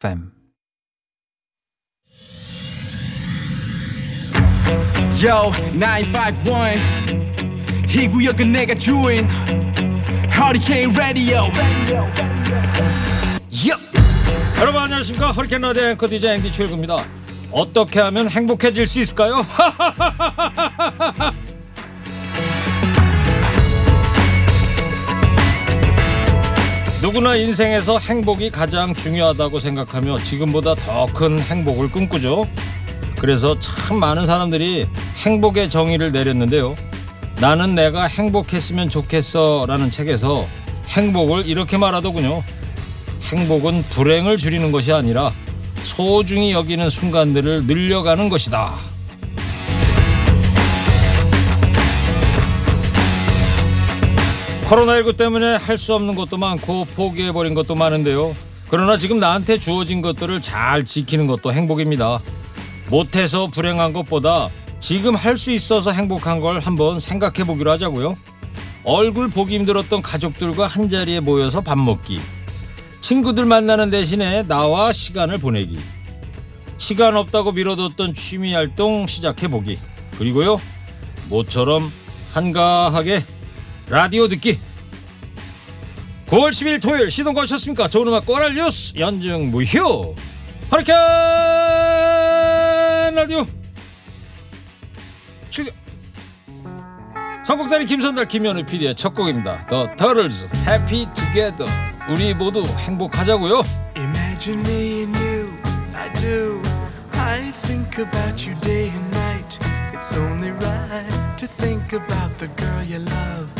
FM. Yo, 951. 이 구역은 내가 주인. Hurricane Radio. Yo. 여러분 안녕하십니까 허리케인 라디오 앵커 DJ 앵디 최일구입니다 어떻게 하면 행복해질 수 있을까요? 누구나 인생에서 행복이 가장 중요하다고 생각하며 지금보다 더 큰 행복을 꿈꾸죠. 그래서 참 많은 사람들이 행복의 정의를 내렸는데요. 나는 내가 행복했으면 좋겠어 라는 책에서 행복을 이렇게 말하더군요. 행복은 불행을 줄이는 것이 아니라 소중히 여기는 순간들을 늘려가는 것이다. 코로나19 때문에 할 수 없는 것도 많고 포기해버린 것도 많은데요. 그러나 지금 나한테 주어진 것들을 잘 지키는 것도 행복입니다. 못해서 불행한 것보다 지금 할 수 있어서 행복한 걸 한번 생각해 보기로 하자고요. 얼굴 보기 힘들었던 가족들과 한 자리에 모여서 밥 먹기. 친구들 만나는 대신에 나와 시간을 보내기. 시간 없다고 미뤄뒀던 취미 활동 시작해 보기. 그리고요, 모처럼 한가하게 라디오 듣기. 9월 10일 토요일 시동 거셨습니까? 좋은 음악 꼬랄 뉴스 연중 무휴. 허리케인 라디오 출격. 선곡단이 김선달 김현우 PD의 첫 곡입니다. The Turtles Happy Together. 우리 모두 행복하자고요. Imagine me and you, I do. I think about you day and night. It's only right to think about the girl you love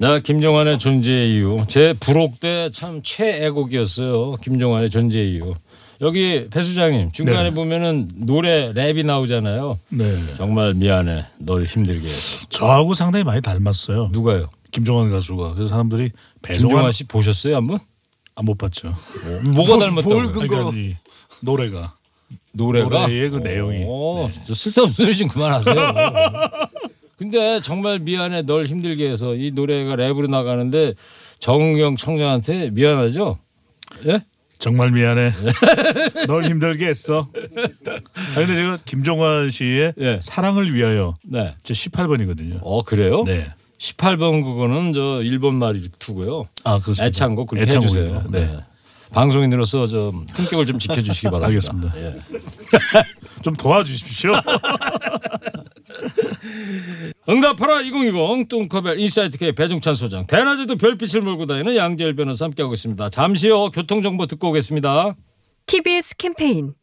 나 김종환의 존재의 이유. 제 부록 때 참 최애곡이었어요. 김종환의 존재의 이유. 여기 배 수장님 중간에 네. 보면은 노래 랩이 나오잖아요. 네. 정말 미안해. 널 힘들게 해서. 저하고 상당히 많이 닮았어요. 누가요? 김종환 가수가. 그래서 사람들이 배종환 김종환 씨 보셨어요 한번? 아, 못 봤죠. 뭐가 닮았다고? 뭘 그- 그러니까 이 노래가 노래가? 노래의 그 내용이. 저 쓸데없는 소리 좀 그만하세요. 근데 정말 미안해. 널 힘들게 해서 이 노래가 랩으로 나가는데 정경 청장한테 미안하죠? 예? 정말 미안해. 널 힘들게 했어. 아 근데 제가 김종환 씨의 예. 사랑을 위하여 네. 제 18번이거든요. 어 그래요? 네. 18번 그거는 저 일본 말투고요. 아, 그렇습니다. 애창곡 그렇게 애창곡입니다. 해주세요. 네. 네. 방송인으로서 좀 품격을 좀 지켜주시기 바랍니다. 알겠습니다. 예. 좀 도와주십시오. 응답하라 2020 뚱커벨 인사이트 K 배종찬 소장 대낮에도 별빛을 몰고 다니는 양지열 변호사 함께하고 있습니다. 잠시요 교통정보 듣고 오겠습니다. TBS 캠페인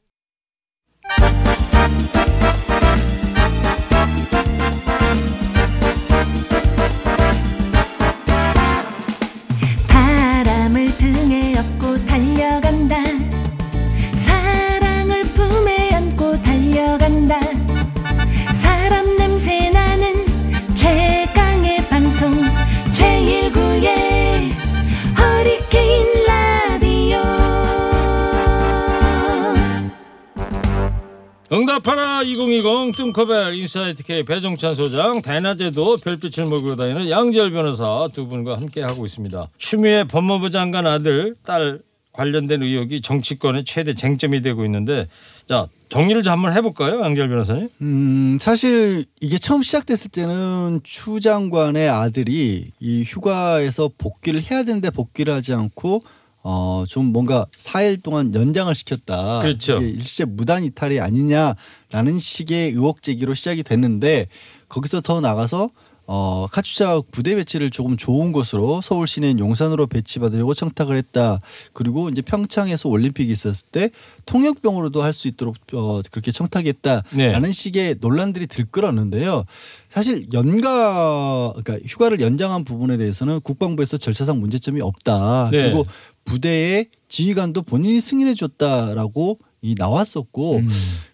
2020 뚱커벨 인사이트 K 배종찬 소장 대낮에도 별빛을 몰고 다니는 양지열 변호사 두 분과 함께 하고 있습니다. 추미애 법무부 장관 아들 딸 관련된 의혹이 정치권의 최대 쟁점이 되고 있는데 자 정리를 좀 한번 해볼까요 양지열 변호사님? 음, 사실 이게 처음 시작됐을 때는 추 장관의 아들이 이 휴가에서 복귀를 해야 되는데 복귀를 하지 않고 어, 좀 뭔가 4일 동안 연장을 시켰다. 그렇죠. 일시적 무단 이탈이 아니냐라는 식의 의혹 제기로 시작이 됐는데 거기서 더 나가서 어, 카투사 부대 배치를 조금 좋은 곳으로 서울 시내 용산으로 배치받으려고 청탁을 했다. 그리고 이제 평창에서 올림픽이 있었을 때 통역병으로도 할 수 있도록 어, 그렇게 청탁했다라는 네. 식의 논란들이 들끓었는데요. 사실 연가 그러니까 휴가를 연장한 부분에 대해서는 국방부에서 절차상 문제점이 없다. 네. 그리고 부대의 지휘관도 본인이 승인해 줬다라고 이 나왔었고 음.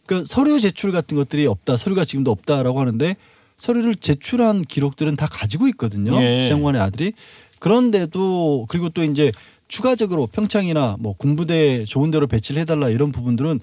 그러니까 서류 제출 같은 것들이 없다. 서류가 지금도 없다라고 하는데 서류를 제출한 기록들은 다 가지고 있거든요. 예. 추 장관의 아들이 그런데도 그리고 또 이제 추가적으로 평창이나 뭐 군부대 좋은 데로 배치를 해달라 이런 부분들은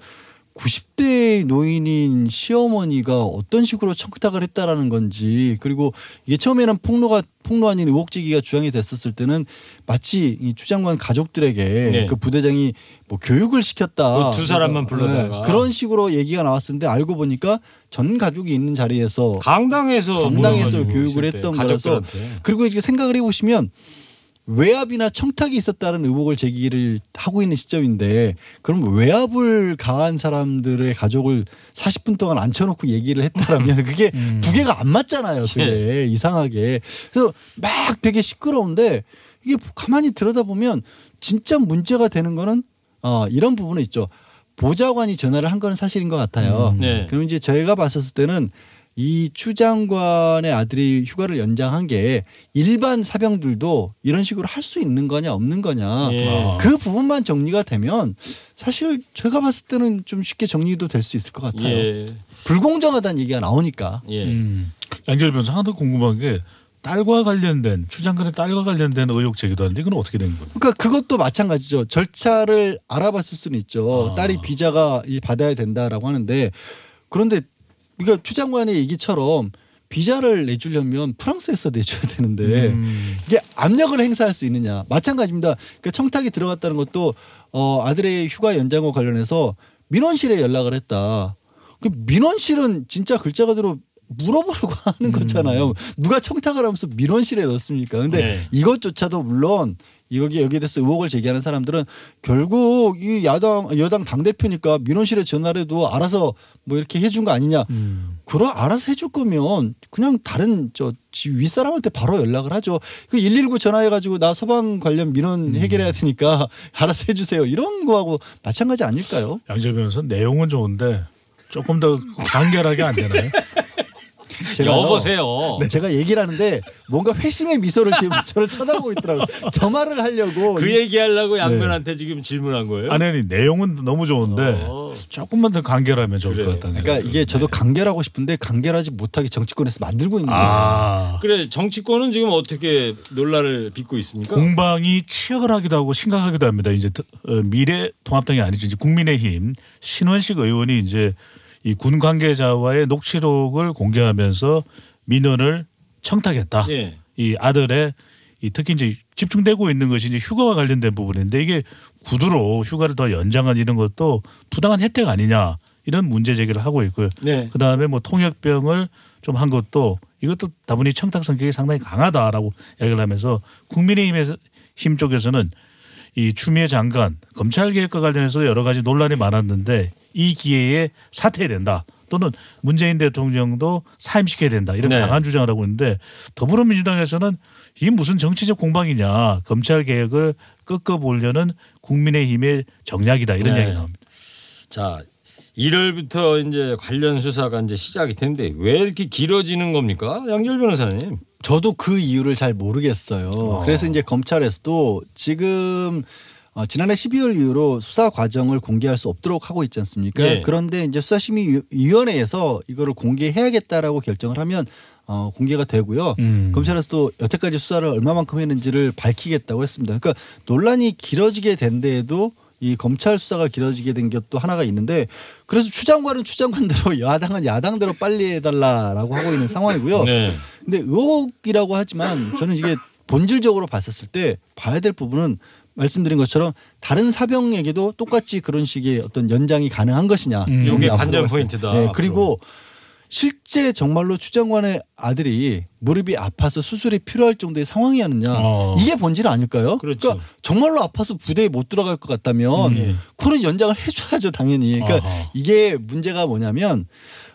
90대 노인인 시어머니가 어떤 식으로 청탁을 했다라는 건지 그리고 이게 처음에는 폭로가 폭로 아닌 의혹 제기가 주장이 됐었을 때는 마치 이 추 장관 가족들에게 네. 그 부대장이 뭐 교육을 시켰다 그 두 사람만 불러다가. 네, 그런 식으로 얘기가 나왔었는데 알고 보니까 전 가족이 있는 자리에서 강당에서 강당에서 교육을 했던 거라서. 그리고 이렇게 생각을 해보시면 외압이나 청탁이 있었다는 의혹을 제기를 하고 있는 시점인데 그럼 외압을 가한 사람들의 가족을 40분 동안 앉혀놓고 얘기를 했다라면 그게 두 개가 안 맞잖아요. 그게 이상하게 그래서 막 되게 시끄러운데 이게 가만히 들여다보면 진짜 문제가 되는 거는 어 이런 부분은 있죠. 보좌관이 전화를 한 거는 사실인 것 같아요. 네. 그럼 이제 저희가 봤었을 때는 이 추장관의 아들이 휴가를 연장한 게 일반 사병들도 이런 식으로 할 수 있는 거냐 없는 거냐 예. 그 부분만 정리가 되면 사실 제가 봤을 때는 좀 쉽게 정리도 될 수 있을 것 같아요. 예. 불공정하다는 얘기가 나오니까. 예. 음. 양재열 변호사 하나 더 궁금한 게 딸과 관련된 추장관의 딸과 관련된 의혹 제기도 하는데 이건 어떻게 된 겁니까? 그러니까 그것도 마찬가지죠. 절차를 알아봤을 수는 있죠. 아. 딸이 비자가 이 받아야 된다라고 하는데 그런데 그러니까 추 장관의 얘기처럼 비자를 내주려면 프랑스에서 내줘야 되는데 음. 이게 압력을 행사할 수 있느냐 마찬가지입니다. 그러니까 청탁이 들어갔다는 것도 어 아들의 휴가 연장과 관련해서 민원실에 연락을 했다. 그 민원실은 진짜 글자 그대로 물어보려고 하는 거잖아요. 누가 청탁을 하면서 민원실에 넣습니까? 근데 네. 이것조차도 물론 여기 여기에 대해서 의혹을 제기하는 사람들은 결국 이 야당 여당 당 대표니까 민원실에 전화를 해도 알아서 뭐 이렇게 해준 거 아니냐. 음. 그러 알아서 해줄 거면 그냥 다른 저 윗사람한테 바로 연락을 하죠. 그 119 전화해가지고 나 소방 관련 민원 해결해야 되니까 알아서 해주세요. 이런 거하고 마찬가지 아닐까요? 양재열 변호사 내용은 좋은데 조금 더 간결하게 안 되나요? 제가요. 여보세요. 네, 제가 얘기를 하는데 뭔가 회심의 미소를 지금 저를 쳐다보고 있더라고요. 저 말을 하려고 그 이- 얘기하려고 양변한테 지금 질문한 거예요? 아니 아니 내용은 너무 좋은데 어. 조금만 더 간결하면 좋을 그래. 것 같다는 그러니까 이게 저도 간결하고 싶은데 간결하지 못하게 정치권에서 만들고 있는 거예요. 아 그래 정치권은 지금 어떻게 논란을 빚고 있습니까? 공방이 치열하기도 하고 심각하기도 합니다. 이제 어, 미래 통합당이 아니죠. 이제 국민의힘 신원식 의원이 이제 이 군 관계자와의 녹취록을 공개하면서 민원을 청탁했다. 예. 이 아들의 이 특히 이제 집중되고 있는 것이 이제 휴가와 관련된 부분인데 이게 구두로 휴가를 더 연장한 이런 것도 부당한 혜택 아니냐 이런 문제 제기를 하고 있고요. 네. 그 다음에 뭐 통역병을 좀 한 것도 이것도 다분히 청탁 성격이 상당히 강하다라고 얘기를 하면서 국민의힘에서 힘 쪽에서는 이 추미애 장관 검찰 개혁과 관련해서 여러 가지 논란이 많았는데 이 기회에 사퇴해야 된다. 또는 문재인 대통령도 사임시켜야 된다. 이런 네. 강한 주장을 하고 있는데 더불어민주당에서는 이게 무슨 정치적 공방이냐. 검찰 개혁을 꺾어보려는 국민의힘의 정략이다. 이런 네. 이야기 나옵니다. 자, 1월부터 이제 관련 수사가 이제 시작이 된데 왜 이렇게 길어지는 겁니까? 양절 변호사님. 저도 그 이유를 잘 모르겠어요. 그래서 이제 검찰에서도 지금 어, 지난해 12월 이후로 수사 과정을 공개할 수 없도록 하고 있지 않습니까? 예. 그런데 이제 수사심의위원회에서 이거를 공개해야겠다라고 결정을 하면 어, 공개가 되고요. 음. 검찰에서도 여태까지 수사를 얼마만큼 했는지를 밝히겠다고 했습니다. 그러니까 논란이 길어지게 된 데에도 이 검찰 수사가 길어지게 된 것도 하나가 있는데 그래서 추장관은 추장관대로 야당은 야당대로 빨리 해달라라고 하고 있는 상황이고요. 네. 근데 의혹이라고 하지만 저는 이게 본질적으로 봤었을 때 봐야 될 부분은 말씀드린 것처럼 다른 사병에게도 똑같이 그런 식의 어떤 연장이 가능한 것이냐. 음. 요게 앞으로 관전. 포인트다, 네. 그리고 실제 정말로 추장관의 아들이 무릎이 아파서 수술이 필요할 정도의 상황이었느냐. 어. 이게 본질 아닐까요? 그렇죠. 러니까 정말로 아파서 부대에 못 들어갈 것 같다면 음. 그런 연장을 해줘야죠, 당연히. 그러니까 아하. 이게 문제가 뭐냐면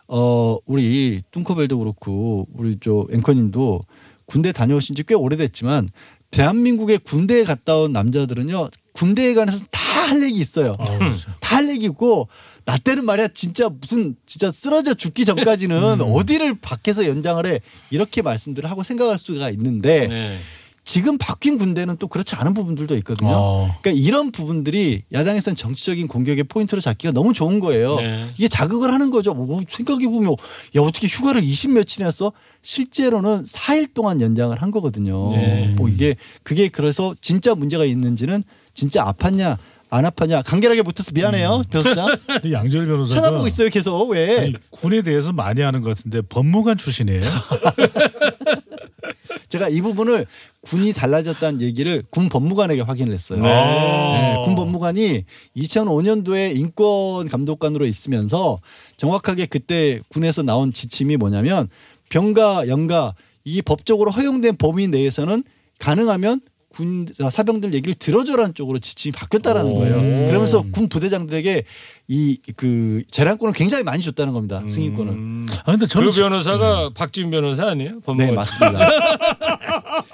어 우리 뚱커벨도 그렇고 우리 저 앵커님도 군대 다녀오신 지 꽤 오래됐지만 대한민국의 군대에 갔다 온 남자들은요 군대에 관해서 다 할 얘기 있어요. 아우, 다할 얘기 있고 나 때는 말이야 진짜 무슨 진짜 쓰러져 죽기 전까지는 어디를 밖에서 연장을 해 이렇게 말씀들을 하고 생각할 수가 있는데 네. 지금 바뀐 군대는 또 그렇지 않은 부분들도 있거든요. 어. 그러니까 이런 부분들이 야당에서는 정치적인 공격의 포인트로 잡기가 너무 좋은 거예요. 네. 이게 자극을 하는 거죠. 뭐 생각해 보면 야 어떻게 휴가를 20 며칠이나 써? 실제로는 4일 동안 연장을 한 거거든요. 네. 뭐 이게 그게 그래서 진짜 문제가 있는지는 진짜 아팠냐 안 아팠냐 간결하게 붙어서 미안해요 변호사 근데 양재열 변호사가 쳐다보고 있어요 계속 왜? 아니, 군에 대해서 많이 아는 것 같은데 법무관 출신이에요. 제가 이 부분을 군이 달라졌다는 얘기를 군 법무관에게 확인을 했어요. 네. 네, 군 법무관이 2005년도에 인권 감독관으로 있으면서 정확하게 그때 군에서 나온 지침이 뭐냐면 병가 연가 이게 법적으로 허용된 범위 내에서는 가능하면 군 사병들 얘기를 들어줘라는 쪽으로 지침이 바뀌었다라는 거예요. 그러면서 군 부대장들에게 이 그 재량권을 굉장히 많이 줬다는 겁니다. 승인권을. 음. 아 근데 저는 그 변호사가 박지훈 변호사 아니에요? 네 법무관. 맞습니다.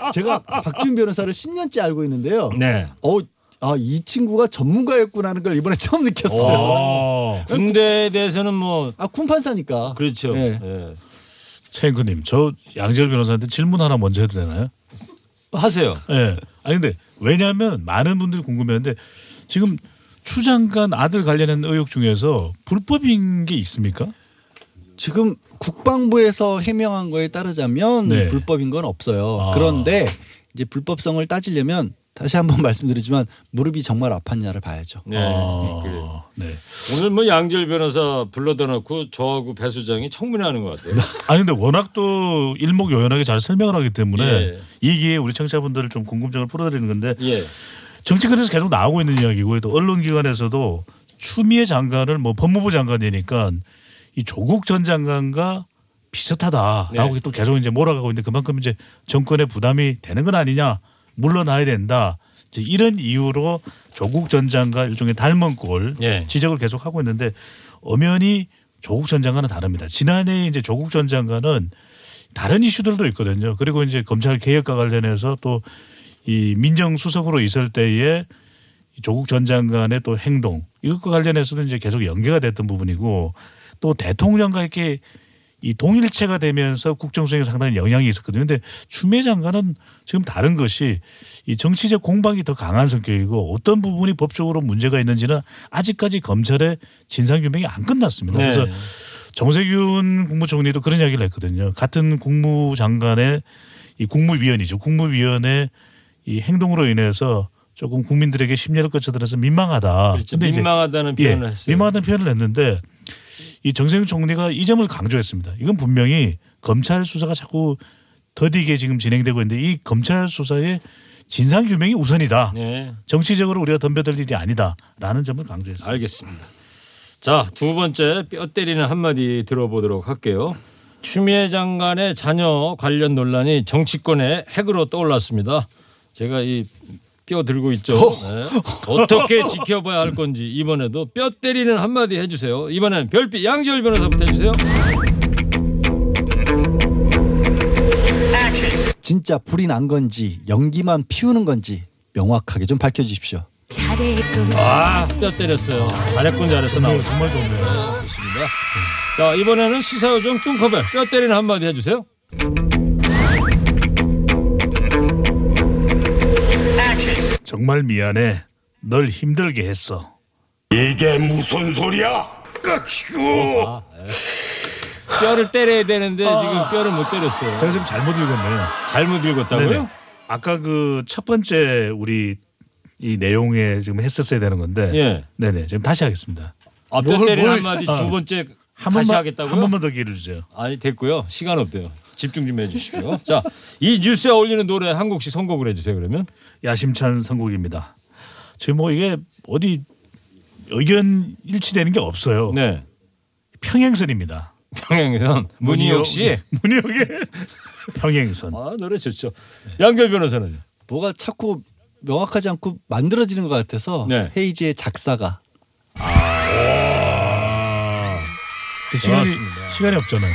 제가 박준 변호사를 10년째 알고 있는데요. 네. 어, 아, 이 친구가 전문가였구나 하는 걸 이번에 처음 느꼈어요. 어, 군대에 대해서는 뭐 아, 쿵판사니까. 그렇죠. 네. 예. 최앵크님 저 양재열 변호사한테 질문 하나 먼저 해도 되나요? 하세요. 예. 아니 근데 왜냐하면 많은 분들이 궁금해하는데 지금 추 장관 아들 관련된 의혹 중에서 불법인 게 있습니까? 지금 국방부에서 해명한 거에 따르자면 네. 불법인 건 없어요. 아. 그런데 이제 불법성을 따지려면 다시 한번 말씀드리지만 무릎이 정말 아팠냐를 봐야죠. 네. 아, 그래요. 네. 오늘 뭐 양질 변호사 불러다 놓고 저하고 배 수장이 청문회하는 것 같아요. 아니 근데 워낙 또 일목요연하게 잘 설명을 하기 때문에 예. 이 기회에 우리 청취자분들을 좀 궁금증을 풀어드리는 건데 예. 정치권에서 계속 나오고 있는 이야기고 또 언론기관에서도 추미애 장관을 뭐 법무부 장관이니까 이 조국 전 장관과 비슷하다라고 네. 또 계속 이제 몰아가고 있는데 그만큼 이제 정권의 부담이 되는 건 아니냐 물러나야 된다 이제 이런 이유로 조국 전 장관 일종의 닮은 꼴 예. 지적을 계속 하고 있는데 엄연히 조국 전 장관은 다릅니다. 지난해 이제 조국 전 장관은 다른 이슈들도 있거든요. 그리고 이제 검찰 개혁과 관련해서 또 이 민정수석으로 있을 때에 이 조국 전 장관의 또 행동 이것과 관련해서도 이제 계속 연계가 됐던 부분이고 또 대통령과 이렇게 이 동일체가 되면서 국정수행에 상당히 영향이 있었거든요. 근데 추미애 장관은 지금 다른 것이 이 정치적 공방이 더 강한 성격이고 어떤 부분이 법적으로 문제가 있는지는 아직까지 검찰의 진상규명이 안 끝났습니다. 네. 그래서 정세균 국무총리도 그런 이야기를 했거든요. 같은 국무장관의 이 국무위원이죠. 국무위원의 이 행동으로 인해서 조금 국민들에게 심려를 끼쳐들어서 민망하다. 이제 민망하다는 예, 표현을 했어요. 민망하다는 표현을 했는데 이 정세균 총리가 이 점을 강조했습니다. 이건 분명히 검찰 수사가 자꾸 더디게 지금 진행되고 있는데 이 검찰 수사의 진상 규명이 우선이다. 네. 정치적으로 우리가 덤벼들 일이 아니다라는 점을 강조했습니다. 알겠습니다. 자, 두 번째 뼈 때리는 한마디 들어보도록 할게요. 추미애 장관의 자녀 관련 논란이 정치권의 핵으로 떠올랐습니다. 제가 이 뼈 들고 있죠. 네. 어떻게 지켜봐야 할 건지 이번에도 뼈 때리는 한마디 해주세요. 이번엔 별빛 양지열 변호사부터 해주세요. 진짜 불이 난 건지 연기만 피우는 건지 명확하게 좀 밝혀주십시오. 잘했군 아, 뼈 때렸어요. 잘했군 잘했어 네, 나오습 정말 좋네요. 좋습니다. 자, 이번에는 시사요정 뚱커벨 뼈 때리는 한마디 해주세요. 정말 미안해. 널 힘들게 했어. 이게 무슨 소리야? 끄고 뼈를 때려야 되는데 지금 뼈를 못 때렸어요. 제가 지금 잘못 읽었네요. 잘못 읽었다고요? 네네. 아까 그 첫 번째 우리 이 내용에 지금 했었어야 되는 건데. 예. 네네. 지금 다시 하겠습니다. 아, 뼈 뭘, 때리는 뭘- 한마디 아. 두 번째 한 다시 번만 하겠다고요? 한 번만 더 기회를 주세요. 아니 됐고요. 시간 없대요. 집중 좀 해주십시오. 자, 이 뉴스에 어울리는 노래 한 곡씩 선곡을 해주세요. 그러면 야심찬 선곡입니다. 지금 뭐 이게 어디 의견 일치되는 게 없어요. 네 평행선입니다. 평행선 문희옥 씨. 문희옥의 평행선. 아 노래 좋죠. 양결 변호사는 뭐가 자꾸 명확하지 않고 만들어지는 것 같아서 네. 헤이지의 작사가 그 시간이. 시간이 없잖아요.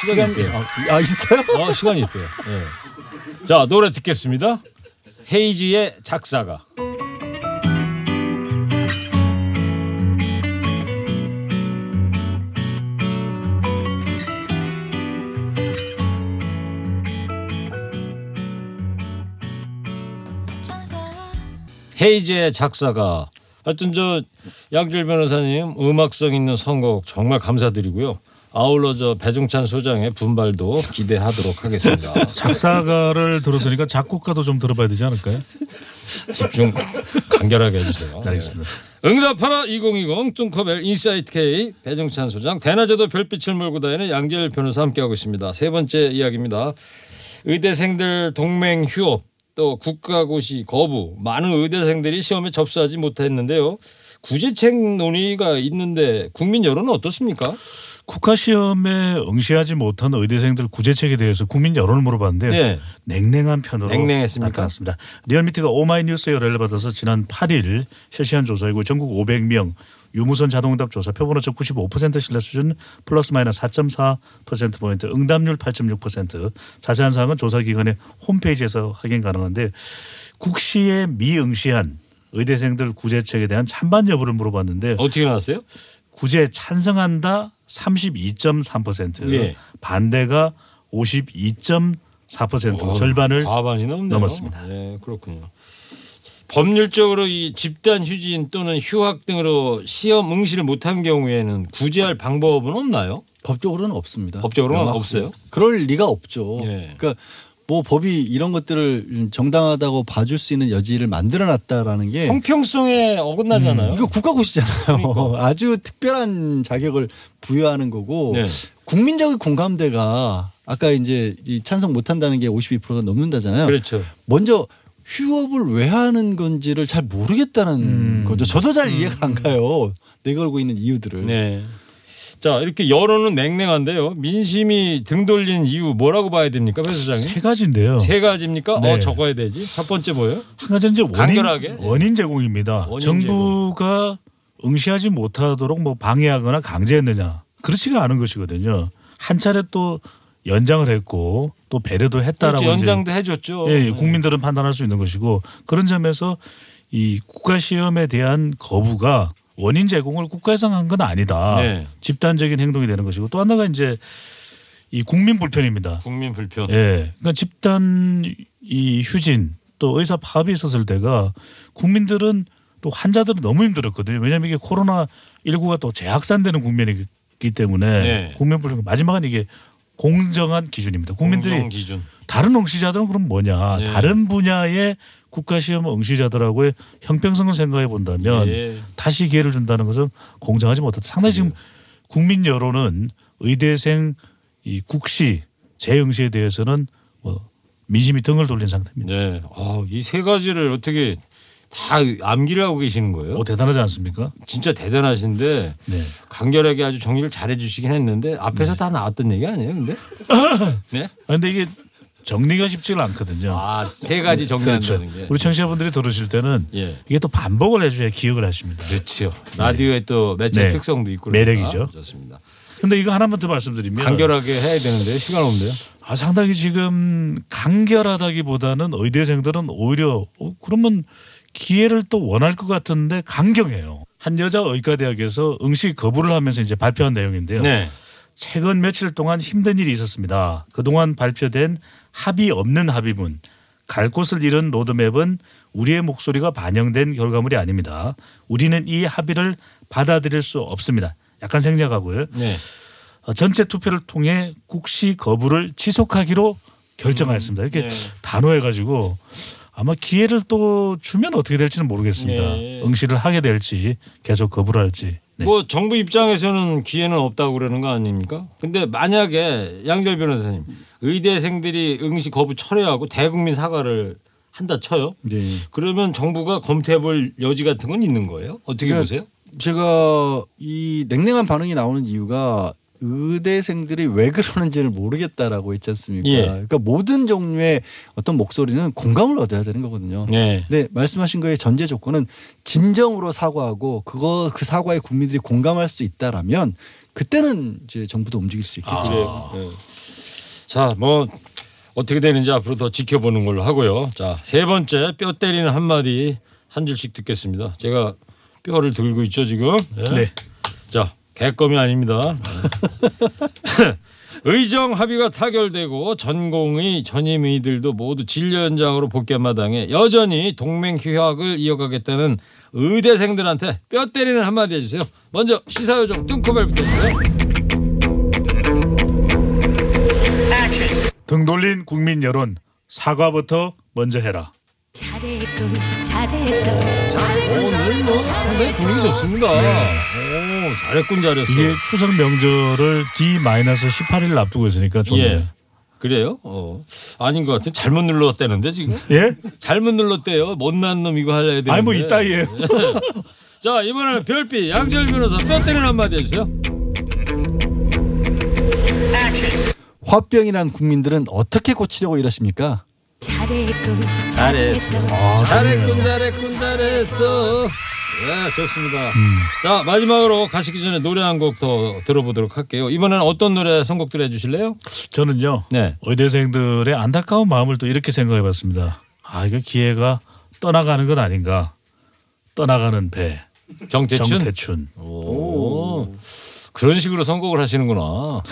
시간이 있대요. 아, 아 있어요? 어 시간이 있대요. 예. 자 노래 듣겠습니다. 헤이지의 작사가. 헤이즈의 작사가 하여튼 저 양질 변호사님 음악성 있는 선곡 정말 감사드리고요. 아울러 저 배종찬 소장의 분발도 기대하도록 하겠습니다. 작사가를 들었으니까 작곡가도 좀 들어봐야 되지 않을까요? 집중 간결하게 해주세요. 네, 알겠습니다. 네. 응답하라 2020 뚱커벨 인사이트 K 배종찬 소장 대낮에도 별빛을 몰고 다니는 양지열 변호사 함께하고 있습니다. 세 번째 이야기입니다. 의대생들 동맹 휴업 또 국가고시 거부 많은 의대생들이 시험에 접수하지 못했는데요. 구제책 논의가 있는데 국민 여론은 어떻습니까? 국가 시험에 응시하지 못한 의대생들 구제책에 대해서 국민 여론을 물어봤는데요. 네. 냉랭한 편으로 냉랭했습니까? 나타났습니다. 리얼미터가 오마이뉴스의 의뢰를 받아서 지난 8일 실시한 조사이고 전국 500명 유무선 자동응답 조사 표본 오차 95% 신뢰 수준 플러스 마이너스 4.4% 포인트 응답률 8.6% 자세한 사항은 조사 기관의 홈페이지에서 확인 가능한데 국시에 미응시한 의대생들 구제책에 대한 찬반 여부를 물어봤는데 어떻게 나왔어요? 구제 찬성한다 32.3% 예. 반대가 52.4% 어, 절반을 과반이 넘네요. 넘었습니다. 네, 그렇군요. 법률적으로 이 집단 휴진 또는 휴학 등으로 시험 응시를 못한 경우에는 구제할 방법은 없나요? 법적으로는 없습니다. 법적으로는 명확히. 없어요? 그럴 리가 없죠. 예. 그러니까 뭐 법이 이런 것들을 정당하다고 봐줄 수 있는 여지를 만들어놨다라는 게 형평성에 어긋나잖아요. 음, 이거 국가고시잖아요. 아주 특별한 자격을 부여하는 거고 네. 국민적인 공감대가 아까 이제 이 찬성 못한다는 게 52%가 넘는다잖아요. 그렇죠. 먼저 휴업을 왜 하는 건지를 잘 모르겠다는 음. 거죠. 저도 잘 이해가 안 가요. 내걸고 있는 이유들을. 네. 자 이렇게 여론은 냉랭한데요. 민심이 등 돌린 이유 뭐라고 봐야 됩니까, 배 소장님? 세 가지인데요. 세 가지입니까? 네. 어 적어야 되지. 첫 번째 뭐예요? 한 가지는 이제 원인, 간결하게? 원인 제공입니다. 원인 정부가 응시하지 못하도록 뭐 방해하거나 강제했느냐 그렇지가 않은 것이거든요. 한 차례 또 연장을 했고 또 배려도 했다라고. 이제 연장도 해줬죠. 예, 예, 네. 국민들은 판단할 수 있는 것이고 그런 점에서 이 국가 시험에 대한 거부가 원인 제공을 국가에서 한 건 아니다. 네. 집단적인 행동이 되는 것이고 또 하나가 이제 이 국민 불편입니다. 국민 불편. 예. 그러니까 집단 이 휴진 또 의사 파업이 있었을 때가 국민들은 또 환자들은 너무 힘들었거든요. 왜냐하면 이게 코로나 19가 또 재확산되는 국면이기 때문에 네. 국민 불편 마지막은 이게 공정한 기준입니다. 국민들이 공정 기준. 다른 응시자들은 그럼 뭐냐? 네. 다른 분야의 국가시험 응시자들하고의 형평성을 생각해 본다면 예. 다시 기회를 준다는 것은 공정하지 못하다. 상당히 지금 국민 여론은 의대생 이 국시 재응시에 대해서는 뭐 민심이 등을 돌린 상태입니다. 네. 아, 이 세 가지를 어떻게 다 암기를 하고 계시는 거예요? 뭐 대단하지 않습니까? 진짜 대단하신데 네. 간결하게 아주 정리를 잘해 주시긴 했는데 앞에서 다 나왔던 얘기 아니에요, 근데? 네? 그런데 이게 정리가 쉽지가 않거든요. 아, 세 가지 정리한다는 게. 우리 청취자분들이 들으실 때는 예. 이게 또 반복을 해줘야 기억을 하십니다. 그렇죠. 라디오의 또 매체 네. 특성도 있고 매력이죠. 그러니까 좋습니다. 근데 이거 하나만 더 말씀드리면 간결하게 해야 되는데 시간 없는데요. 아, 상당히 지금 간결하다기보다는 의대생들은 오히려 어, 그러면 기회를 또 원할 것 같은데 강경해요. 한 여자 의과대학에서 응시 거부를 하면서 이제 발표한 내용인데요. 네. 최근 며칠 동안 힘든 일이 있었습니다. 그동안 발표된 합의 없는 합의문, 갈 곳을 잃은 로드맵은 우리의 목소리가 반영된 결과물이 아닙니다. 우리는 이 합의를 받아들일 수 없습니다. 약간 생략하고요. 네. 어, 전체 투표를 통해 국시 거부를 지속하기로 결정하였습니다. 이렇게 네. 단호해가지고 아마 기회를 또 주면 어떻게 될지는 모르겠습니다. 네. 응시를 하게 될지 계속 거부를 할지. 네. 뭐 정부 입장에서는 기회는 없다고 그러는 거 아닙니까? 근데 만약에 양절 변호사님 의대생들이 응시 거부 철회하고 대국민 사과를 한다 쳐요. 네. 그러면 정부가 검토해 볼 여지 같은 건 있는 거예요? 어떻게 그러니까 보세요? 제가 이 냉랭한 반응이 나오는 이유가 의대생들이 왜 그러는지를 모르겠다라고 했지 않습니까? 예. 그러니까 모든 종류의 어떤 목소리는 공감을 얻어야 되는 거거든요. 네. 네, 말씀하신 거의 전제 조건은 진정으로 사과하고 그거 그 사과에 국민들이 공감할 수 있다라면 그때는 이제 정부도 움직일 수 있겠죠. 그래요. 네. 자, 뭐 어떻게 되는지 앞으로 더 지켜보는 걸로 하고요. 자, 세 번째 뼈 때리는 한마디 한 줄씩 듣겠습니다. 제가 뼈를 들고 있죠, 지금. 네. 네. 자, 개껌이 아닙니다. 의정 합의가 타결되고 전공의 전임의들도 모두 진료 현장으로 복귀한 마당에 여전히 동맹 휴학을 이어가겠다는 의대생들한테 뼈 때리는 한마디 해주세요. 먼저 시사요정 뚱커벨부터 해주세요. 등 돌린 국민 여론 사과부터 먼저 해라. 잘했군 잘했어 오늘 뭐 상당히 분위기 좋습니다. 오, 잘했군 잘했어. 이게 추석 명절을 D-18일 앞두고 있으니까 좋네요. 예. 그래요? 어. 아닌 것 같은 잘못 눌렀다는데 지금? 예? 잘못 눌렀대요. 못난 놈 이거 할래야 되는데. 아니 뭐 이따위에요. 자 이번에는 별빛 양재열 변호사 뼈 때리는 한마디 해주세요. 화병이란 국민들은 어떻게 고치려고 이러십니까? 잘했군 잘했어. 아, 잘했군. 잘했군 잘했어. 네 좋습니다. 음. 자 마지막으로 가시기 전에 노래 한 곡 더 들어보도록 할게요. 이번에는 어떤 노래 선곡들 해주실래요? 저는요. 네. 의대생들의 안타까운 마음을 또 이렇게 생각해봤습니다. 아 이거 기회가 떠나가는 것 아닌가? 떠나가는 배. 정태춘. 정태춘. 오. 그런 식으로 선곡을 하시는구나.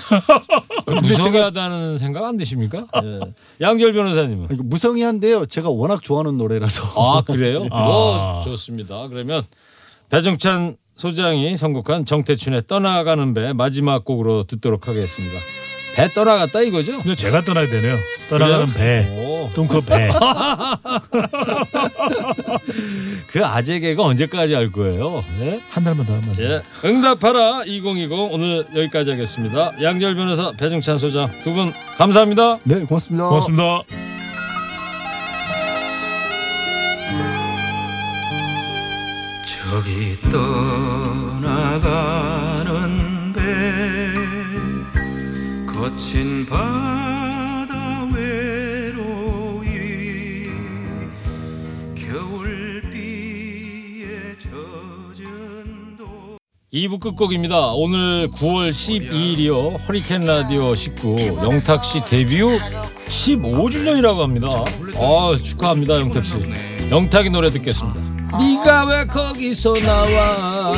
무성하다는 생각 안 드십니까? 예. 양절 변호사님은. 무성의한데요. 제가 워낙 좋아하는 노래라서. 아 그래요? 아. 뭐 좋습니다. 그러면 배정찬 소장이 선곡한 정태춘의 떠나가는 배 마지막 곡으로 듣도록 하겠습니다. 배 떠나갔다 이거죠? 이거 제가 떠나야 되네요. 떠나가는 배. 오. 뚱커 배. 그 아재 개가 언제까지 할 거예요? 예? 한 달만 더 하면. 예. 응답하라 2020 오늘 여기까지 하겠습니다. 양절 변호사 배정찬 소장 두 분 감사합니다. 네, 고맙습니다. 고맙습니다. 저기 떠나가는 배 거친 바다 외로이 겨울비에 젖은 도 2부 끝곡입니다. 오늘 9월 12일이요. 허리케인 라디오 19 영탁 씨 데뷔 후 15주년이라고 합니다. 아, 축하합니다, 영탁 씨. 영탁이 노래 듣겠습니다. 네가 왜 거기서 나와?